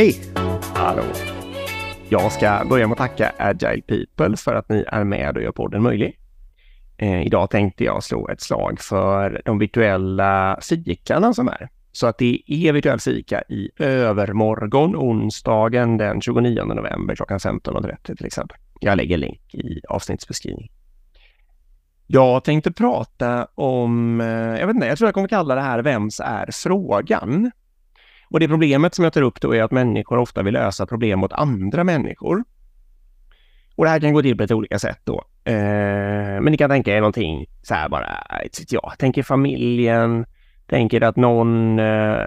Hej! Hallå! Jag ska börja med att tacka Agile People för att ni är med och gör podden möjlig. Eh, idag tänkte jag slå ett slag för de virtuella fikarna som är. Så att det är virtuell fika i övermorgon, onsdagen den 29 november klockan 15.30 till exempel. Jag lägger länk i avsnittsbeskrivningen. Jag tänkte prata om, eh, jag vet inte, jag tror jag kommer kalla det här Vems är frågan? Och det problemet som jag tar upp då är att människor ofta vill lösa problem åt andra människor. Och det här kan gå till på lite olika sätt då. Eh, men ni kan tänka er någonting så här bara, jag tänker familjen, tänker att någon, eh,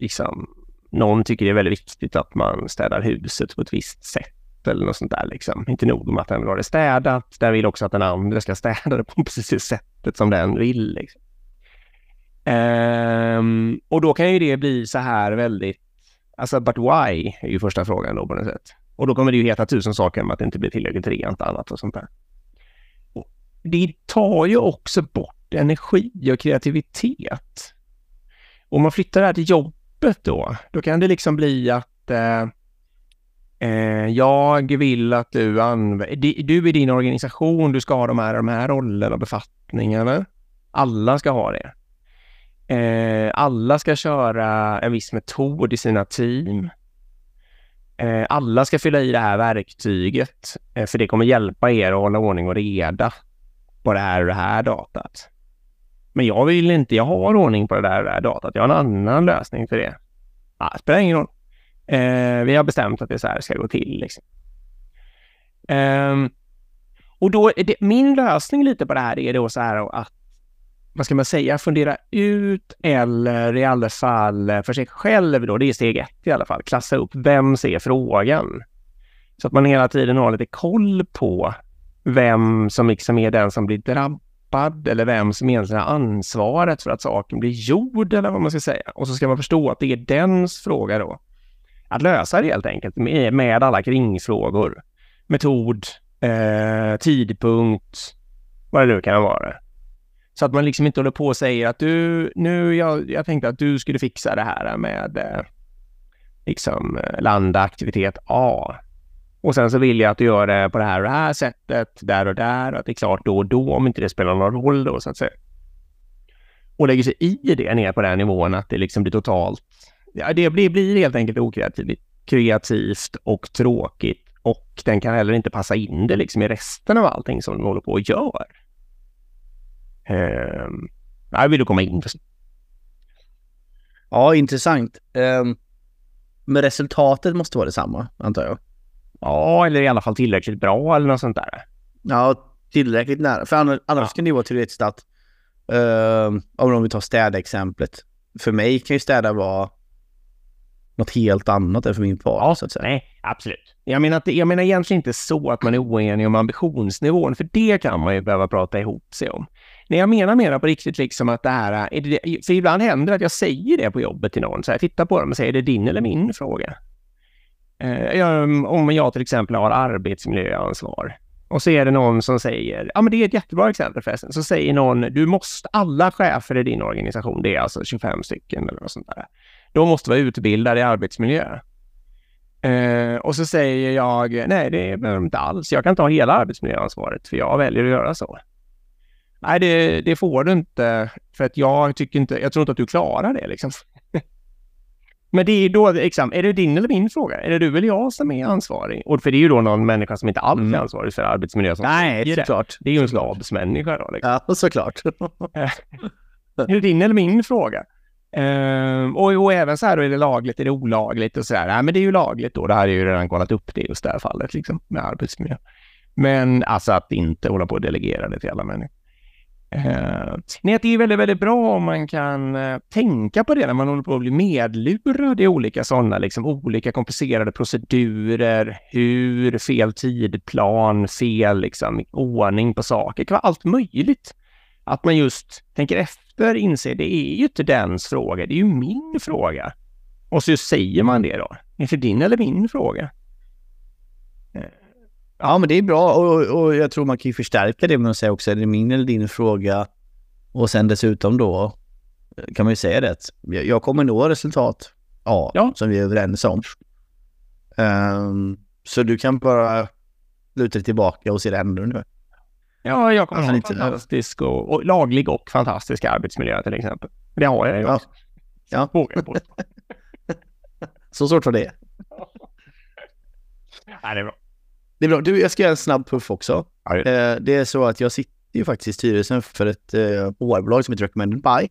liksom, någon tycker det är väldigt viktigt att man städar huset på ett visst sätt eller något sånt där liksom. Inte nog med att den vill ha det städat, den vill också att den andra ska städa det på precis det sättet som den vill. Liksom. Um, och då kan ju det bli så här väldigt, alltså but why är ju första frågan då på något sätt. Och då kommer det ju heta tusen saker om att det inte blir tillräckligt rent och annat och sånt där. Och det tar ju också bort energi och kreativitet. Om man flyttar det här till jobbet då, då kan det liksom bli att eh, eh, jag vill att du använder, du i din organisation, du ska ha de här, de här rollerna och befattningarna. Alla ska ha det. Eh, alla ska köra en viss metod i sina team. Eh, alla ska fylla i det här verktyget, eh, för det kommer hjälpa er att hålla ordning och reda på det här och det här datat. Men jag vill inte, jag har ordning på det där och det här datat. Jag har en annan lösning för det. Ah, det spelar ingen roll. Eh, vi har bestämt att det så här ska gå till. Liksom. Ehm, och då, det, min lösning lite på det här är då så här att vad ska man säga, fundera ut eller i alla fall eh, för sig själv då, det är steg ett i alla fall, klassa upp vem ser frågan. Så att man hela tiden har lite koll på vem som liksom är den som blir drabbad eller vem som egentligen har ansvaret för att saken blir gjord eller vad man ska säga. Och så ska man förstå att det är dens fråga då. Att lösa det helt enkelt med, med alla kringfrågor. Metod, eh, tidpunkt, vad det nu kan vara. Så att man liksom inte håller på och säger att du, nu, jag, jag tänkte att du skulle fixa det här med eh, liksom eh, landa aktivitet A. Och sen så vill jag att du gör det på det här och det här sättet, där och där, att det är klart då och då, om inte det spelar någon roll då så att säga. Och lägger sig i det ner på den nivån att det liksom blir totalt, ja det blir, blir helt enkelt okreativt kreativt och tråkigt och den kan heller inte passa in det liksom i resten av allting som de håller på och gör. Eh, vill du komma in. Ja, intressant. Eh, men resultatet måste vara detsamma, antar jag? Ja, eller i alla fall tillräckligt bra eller något sånt där. Ja, tillräckligt nära. För annars, annars ja. kan det ju vara teoretiskt att, eh, om vi tar städexemplet. För mig kan ju städa vara något helt annat än för min far. Ja, så att säga. nej, absolut. Jag menar, att, jag menar egentligen inte så att man är oenig om ambitionsnivån, för det kan man ju behöva prata ihop sig om. Nej, jag menar mera på riktigt liksom att det här, är det, för ibland händer det att jag säger det på jobbet till någon, så jag tittar på dem och säger, är det din eller min fråga? Eh, om jag till exempel har arbetsmiljöansvar och så är det någon som säger, ja men det är ett jättebra exempel förresten, så säger någon, du måste, alla chefer i din organisation, det är alltså 25 stycken eller något sånt där, de måste vara utbildade i arbetsmiljö. Eh, och så säger jag, nej det behöver de inte alls, jag kan ta hela arbetsmiljöansvaret för jag väljer att göra så. Nej, det, det, får du inte för att jag tycker inte, jag tror inte att du klarar det liksom. Men det är då, liksom, är det din eller min fråga? Är det du eller jag som är ansvarig? Och för det är ju då någon människa som inte alls är mm. ansvarig för arbetsmiljö som Nej, såklart. Det. det är ju en slavsmänniska då. Liksom. Ja, såklart. är det din eller min fråga? Uh, och, och, även så här då, är det lagligt, är det olagligt och så där. Nej, men det är ju lagligt då. Det här är ju redan kollat upp det just det här fallet liksom med arbetsmiljö. Men alltså att inte hålla på och delegera det till alla människor. Uh, nej, det är väldigt, väldigt bra om man kan uh, tänka på det när man håller på att bli medlurad i olika sådana, liksom olika komplicerade procedurer, hur, fel tidplan, fel liksom ordning på saker. Det kan vara allt möjligt. Att man just tänker efter, inser det är ju inte dens fråga, det är ju min fråga. Och så säger man det då. Är det din eller min fråga? Ja, men det är bra och, och jag tror man kan ju förstärka det med att säga också, är det min eller din fråga? Och sen dessutom då kan man ju säga det jag kommer nå resultat A, ja. som vi är överens om. Ehm, så du kan bara luta dig tillbaka och se det hända nu. Ja, jag kommer Alltså ha en lite- fantastisk och, och laglig och fantastisk arbetsmiljö till exempel. Det har jag ju Ja. också. Ja. Vågar jag påstå. Så svårt var det. Nej, det är bra. Det är bra. Du, jag ska göra en snabb puff också. Ja, det- Eh, det är så att jag sitter ju faktiskt i styrelsen för ett eh, HR-bolag som heter Recommended By.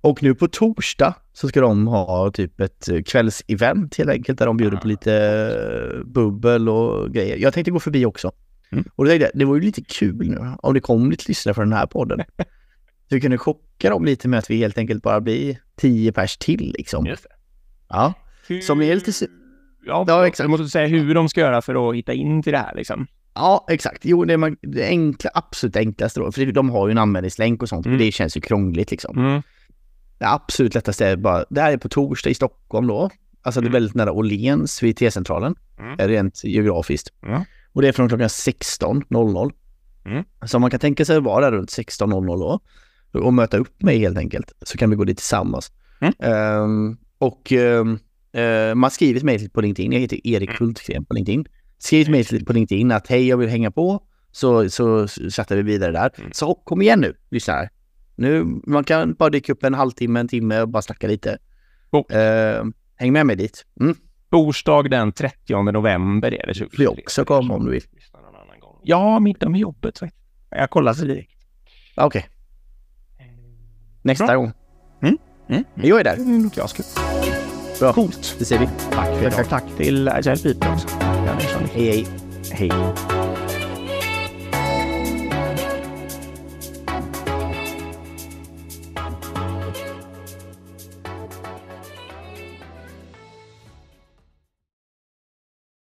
Och nu på torsdag så ska de ha typ ett kvällsevent helt enkelt där de bjuder på lite eh, bubbel och grejer. Jag tänkte gå förbi också. Mm. Och då tänkte jag, det var ju lite kul nu om det kom lite lyssnare från den här podden. Så vi kunde chocka dem lite med att vi helt enkelt bara blir tio pers till liksom. Just det. Ja, Hur... som är lite... Ja, Ja, exakt. Du måste säga hur de ska göra för att hitta in till det här liksom. Ja, exakt. Jo, det, är man, det enkla, absolut enklaste då. För de har ju en anmälningslänk och sånt. Mm. Det känns ju krångligt liksom. Mm. Det absolut lättaste är bara, det här är på torsdag i Stockholm då. Alltså det är Mm. väldigt nära Åhléns vid T-centralen. Mm. Rent geografiskt. Ja. Och det är från klockan 16.00. Mm. Så om man kan tänka sig att vara där runt 16.00 då. Och möta upp mig helt enkelt. Så kan vi gå dit tillsammans. Mm. Ehm, och um, man skriver till mig på LinkedIn. Jag heter Erik Mm. Hultgren på LinkedIn. Skriv till mig på LinkedIn att hej jag vill hänga på. Så, så chattar vi vidare där. Mm. Så kom igen nu, lyssnare. Nu, man kan bara dyka upp en halvtimme, en timme och bara snacka lite. Coolt. Ehm, häng med mig dit. Mm. Torsdag den 30 november är det. Du får också komma om du vill. Ja, middag med jobbet. Jag kollar så direkt. Okej, nästa Bra. gång. Mm. Mm. Men jag är där. Mm, jag ska. Bra. Coolt. Det ser vi. Tack för idag. Tack till Agile People också. Det. Hej hej. Hej.